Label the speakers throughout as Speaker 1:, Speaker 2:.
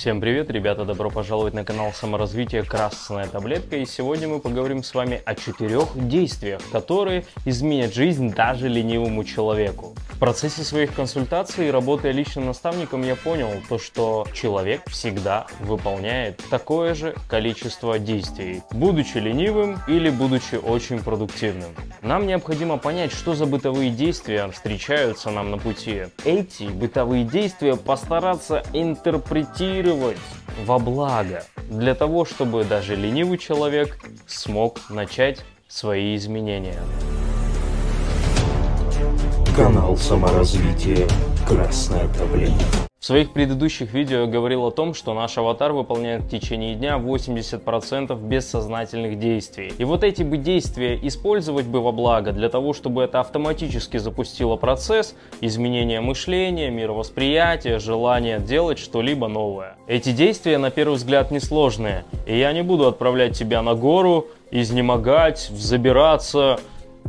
Speaker 1: Всем привет, ребята, добро пожаловать на канал саморазвития Красная Таблетка. И сегодня мы поговорим с вами о четырех действиях, которые изменят жизнь даже ленивому человеку. В процессе своих консультаций и работая личным наставником я понял то, что человек всегда выполняет такое же количество действий, будучи ленивым или будучи очень продуктивным. Нам необходимо понять, что за бытовые действия встречаются нам на пути. Эти бытовые действия постараться интерпретировать во благо, для того, чтобы даже ленивый человек смог начать свои изменения.
Speaker 2: Канал саморазвития Красная таблетка.
Speaker 1: В своих предыдущих видео я говорил о том, что наш аватар выполняет в течение дня 80% бессознательных действий. И вот эти бы действия использовать бы во благо для того, чтобы это автоматически запустило процесс изменения мышления, мировосприятия, желания делать что-либо новое. Эти действия на первый взгляд несложные, и я не буду отправлять тебя на гору, изнемогать, забираться,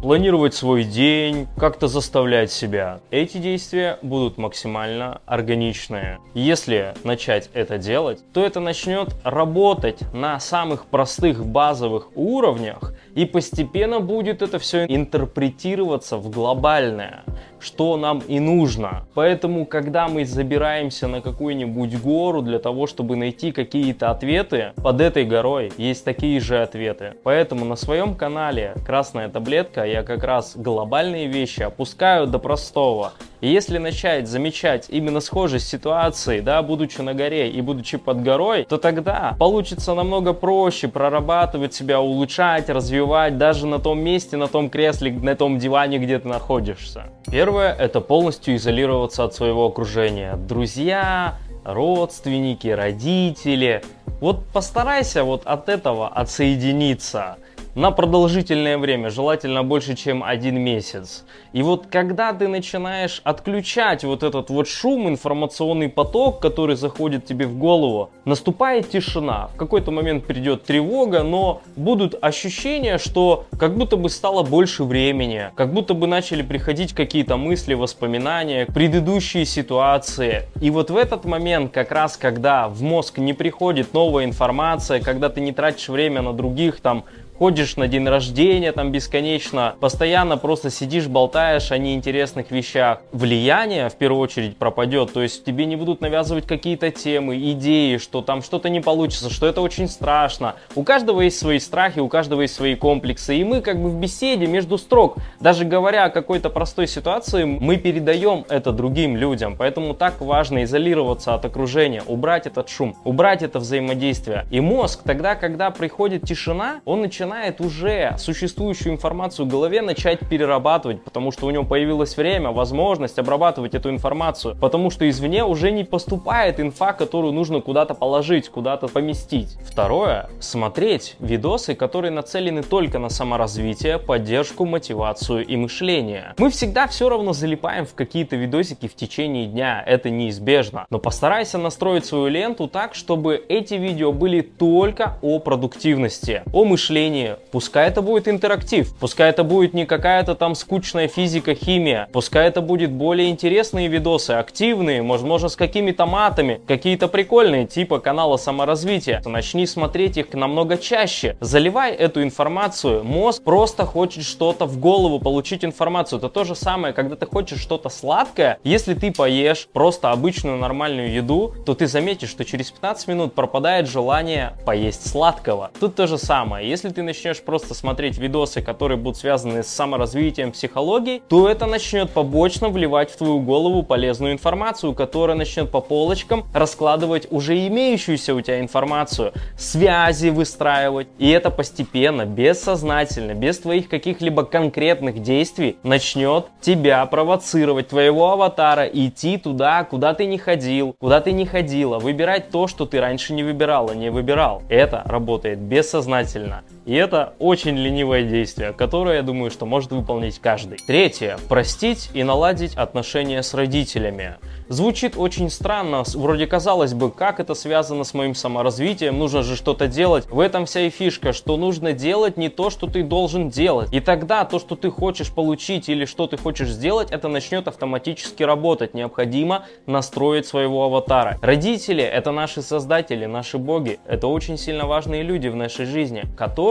Speaker 1: планировать свой день, как-то заставлять себя. Эти действия будут максимально органичные. Если начать это делать, то это начнет работать на самых простых базовых уровнях и постепенно будет это все интерпретироваться в глобальное что нам и нужно. Поэтому, когда мы забираемся на какую-нибудь гору для того, чтобы найти какие-то ответы, под этой горой есть такие же ответы. Поэтому на своем канале «Красная таблетка» я как раз глобальные вещи опускаю до простого. И если начать замечать именно схожесть ситуации, да, будучи на горе и будучи под горой, то тогда получится намного проще прорабатывать себя, улучшать, развивать даже на том месте, на том кресле, на том диване, где ты находишься. Первое – это полностью изолироваться от своего окружения. Друзья, родственники, родители. Вот постарайся вот от этого отсоединиться на продолжительное время, желательно больше, чем один месяц. И вот когда ты начинаешь отключать вот этот вот шум, информационный поток, который заходит тебе в голову, наступает тишина. В какой-то момент придет тревога, но будут ощущения, что как будто бы стало больше времени, как будто бы начали приходить какие-то мысли, воспоминания, предыдущие ситуации. И вот в этот момент, как раз когда в мозг не приходит новая информация, когда ты не тратишь время на других там ходишь на день рождения там бесконечно, постоянно просто сидишь, болтаешь о неинтересных вещах. Влияние в первую очередь пропадет, то есть тебе не будут навязывать какие-то темы, идеи, что там что-то не получится, что это очень страшно. У каждого есть свои страхи, у каждого есть свои комплексы, и мы как бы в беседе между строк, даже говоря о какой-то простой ситуации, мы передаем это другим людям, поэтому так важно изолироваться от окружения, убрать этот шум, убрать это взаимодействие. И мозг тогда, когда приходит тишина, он начинает начинает уже существующую информацию в голове начать перерабатывать, потому что у него появилось время, возможность обрабатывать эту информацию, потому что извне уже не поступает инфа, которую нужно куда-то положить, куда-то поместить. Второе, смотреть видосы, которые нацелены только на саморазвитие, поддержку, мотивацию и мышление. Мы всегда все равно залипаем в какие-то видосики в течение дня, это неизбежно, но постарайся настроить свою ленту так, чтобы эти видео были только о продуктивности, о мышлении, обучение. Пускай это будет интерактив, пускай это будет не какая-то там скучная физика, химия, пускай это будет более интересные видосы, активные, возможно с какими-то матами, какие-то прикольные, типа канала саморазвития. Начни смотреть их намного чаще. Заливай эту информацию. Мозг просто хочет что-то в голову, получить информацию. Это то же самое, когда ты хочешь что-то сладкое. Если ты поешь просто обычную нормальную еду, то ты заметишь, что через 15 минут пропадает желание поесть сладкого. Тут то же самое. Если ты начнешь просто смотреть видосы, которые будут связаны с саморазвитием, психологией, то это начнет побочно вливать в твою голову полезную информацию, которая начнет по полочкам раскладывать уже имеющуюся у тебя информацию, связи выстраивать. И это постепенно, бессознательно, без твоих каких-либо конкретных действий начнет тебя провоцировать, твоего аватара, идти туда, куда ты не ходил, куда ты не ходила, выбирать то, что ты раньше не выбирала, не выбирал. Это работает бессознательно. И это очень ленивое действие, которое, я думаю, что может выполнить каждый. Третье. Простить и наладить отношения с родителями. Звучит очень странно, вроде казалось бы, как это связано с моим саморазвитием, нужно же что-то делать. В этом вся и фишка, что нужно делать не то, что ты должен делать. И тогда то, что ты хочешь получить или что ты хочешь сделать, это начнет автоматически работать. Необходимо настроить своего аватара. Родители — это наши создатели, наши боги. Это очень сильно важные люди в нашей жизни,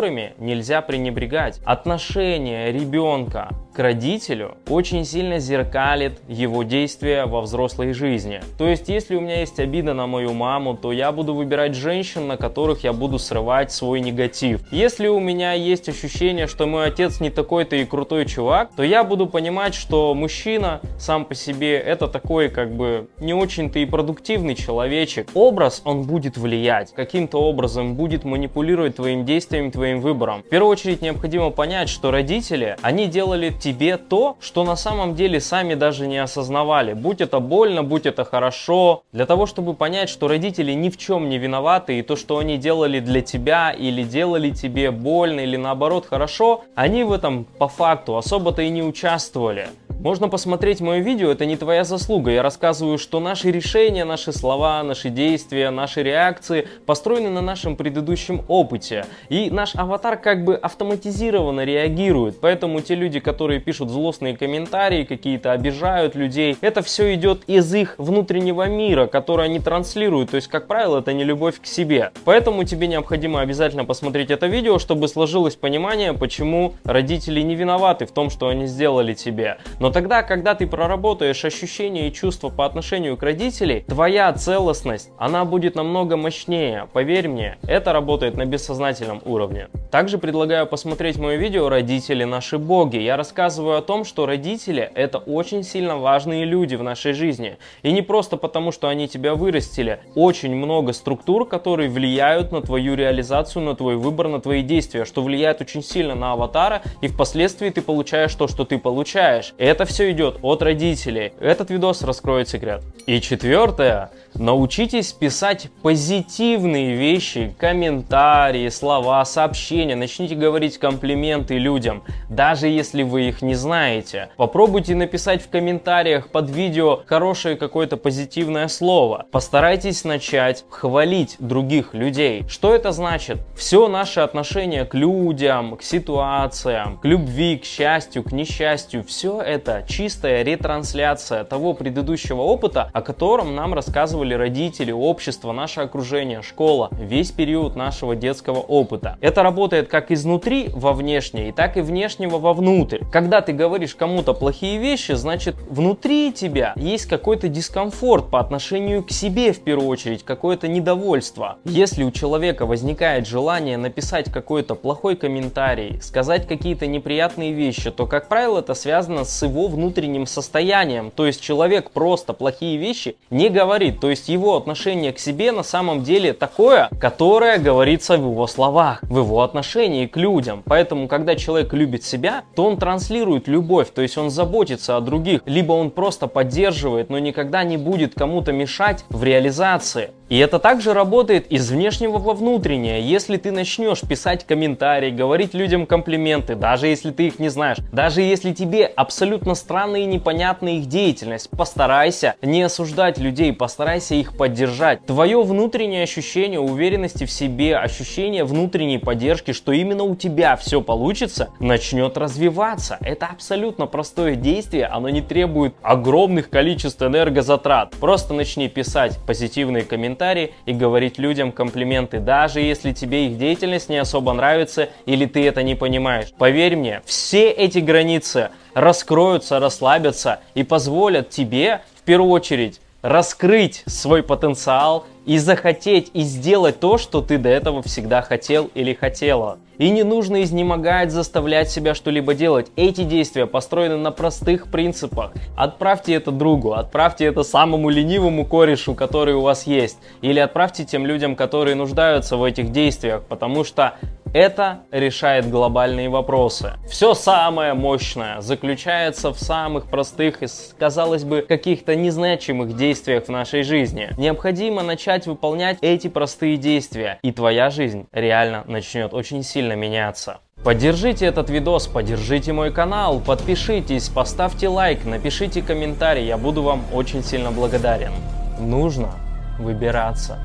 Speaker 1: которыми нельзя пренебрегать. Отношение ребенка к родителю очень сильно зеркалит его действия во взрослой жизни. То есть, если у меня есть обида на мою маму, то я буду выбирать женщин, на которых я буду срывать свой негатив. Если у меня есть ощущение, что мой отец не такой-то и крутой чувак, то я буду понимать, что мужчина сам по себе это такой как бы не очень-то и продуктивный человечек. Образ, он будет влиять, каким-то образом будет манипулировать твоим действием, твоим выбором. В первую очередь необходимо понять, что родители, они делали тебе то, что на самом деле сами даже не осознавали. Будь это больно, будь это хорошо. Для того, чтобы понять, что родители ни в чем не виноваты, и то, что они делали для тебя или делали тебе больно, или наоборот хорошо, они в этом по факту особо-то и не участвовали. Можно посмотреть мое видео, это не твоя заслуга. Я рассказываю, что наши решения, наши слова, наши действия, наши реакции построены на нашем предыдущем опыте. И наш аватар как бы автоматизированно реагирует. Поэтому те люди, которые пишут злостные комментарии, какие-то обижают людей, это все идет из их внутреннего мира, который они транслируют. То есть, как правило, это не любовь к себе. Поэтому тебе необходимо обязательно посмотреть это видео, чтобы сложилось понимание, почему родители не виноваты в том, что они сделали тебе. Но но тогда, когда ты проработаешь ощущения и чувства по отношению к родителям, твоя целостность, она будет намного мощнее. Поверь мне, это работает на бессознательном уровне. Также предлагаю посмотреть мое видео «Родители наши боги». Я рассказываю о том, что родители – это очень сильно важные люди в нашей жизни. И не просто потому, что они тебя вырастили. Очень много структур, которые влияют на твою реализацию, на твой выбор, на твои действия, что влияет очень сильно на аватара, и впоследствии ты получаешь то, что ты получаешь. Это это все идет от родителей. Этот видос раскроет секрет. И четвертое. Научитесь писать позитивные вещи, комментарии, слова, сообщения. Начните говорить комплименты людям, даже если вы их не знаете. Попробуйте написать в комментариях под видео хорошее какое-то позитивное слово. Постарайтесь начать хвалить других людей. Что это значит? Все наше отношение к людям, к ситуациям, к любви, к счастью, к несчастью, все это это чистая ретрансляция того предыдущего опыта, о котором нам рассказывали родители, общество, наше окружение, школа, весь период нашего детского опыта. Это работает как изнутри во внешнее, так и внешнего вовнутрь. Когда ты говоришь кому-то плохие вещи, значит внутри тебя есть какой-то дискомфорт по отношению к себе в первую очередь, какое-то недовольство. Если у человека возникает желание написать какой-то плохой комментарий, сказать какие-то неприятные вещи, то, как правило, это связано с его его внутренним состоянием. То есть человек просто плохие вещи не говорит. То есть его отношение к себе на самом деле такое, которое говорится в его словах, в его отношении к людям. Поэтому, когда человек любит себя, то он транслирует любовь, то есть он заботится о других. Либо он просто поддерживает, но никогда не будет кому-то мешать в реализации. И это также работает из внешнего во внутреннее. Если ты начнешь писать комментарии, говорить людям комплименты, даже если ты их не знаешь, даже если тебе абсолютно странная и непонятная их деятельность, постарайся не осуждать людей, постарайся их поддержать. Твое внутреннее ощущение уверенности в себе, ощущение внутренней поддержки, что именно у тебя все получится, начнет развиваться. Это абсолютно простое действие, оно не требует огромных количеств энергозатрат. Просто начни писать позитивные комментарии, комментарии и говорить людям комплименты, даже если тебе их деятельность не особо нравится или ты это не понимаешь. Поверь мне, все эти границы раскроются, расслабятся и позволят тебе в первую очередь раскрыть свой потенциал и захотеть и сделать то, что ты до этого всегда хотел или хотела. И не нужно изнемогать, заставлять себя что-либо делать. Эти действия построены на простых принципах. Отправьте это другу, отправьте это самому ленивому корешу, который у вас есть. Или отправьте тем людям, которые нуждаются в этих действиях, потому что Это решает глобальные вопросы. Все самое мощное заключается в самых простых и, казалось бы, каких-то незначимых действиях в нашей жизни. Необходимо начать выполнять эти простые действия, и твоя жизнь реально начнет очень сильно меняться. Поддержите этот видос, поддержите мой канал, подпишитесь, поставьте лайк, напишите комментарий, я буду вам очень сильно благодарен. Нужно выбираться.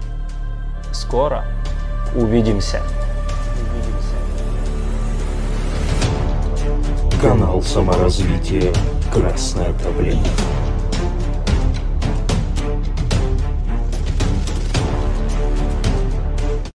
Speaker 1: Скоро увидимся.
Speaker 2: Канал саморазвития «Красная таблетка».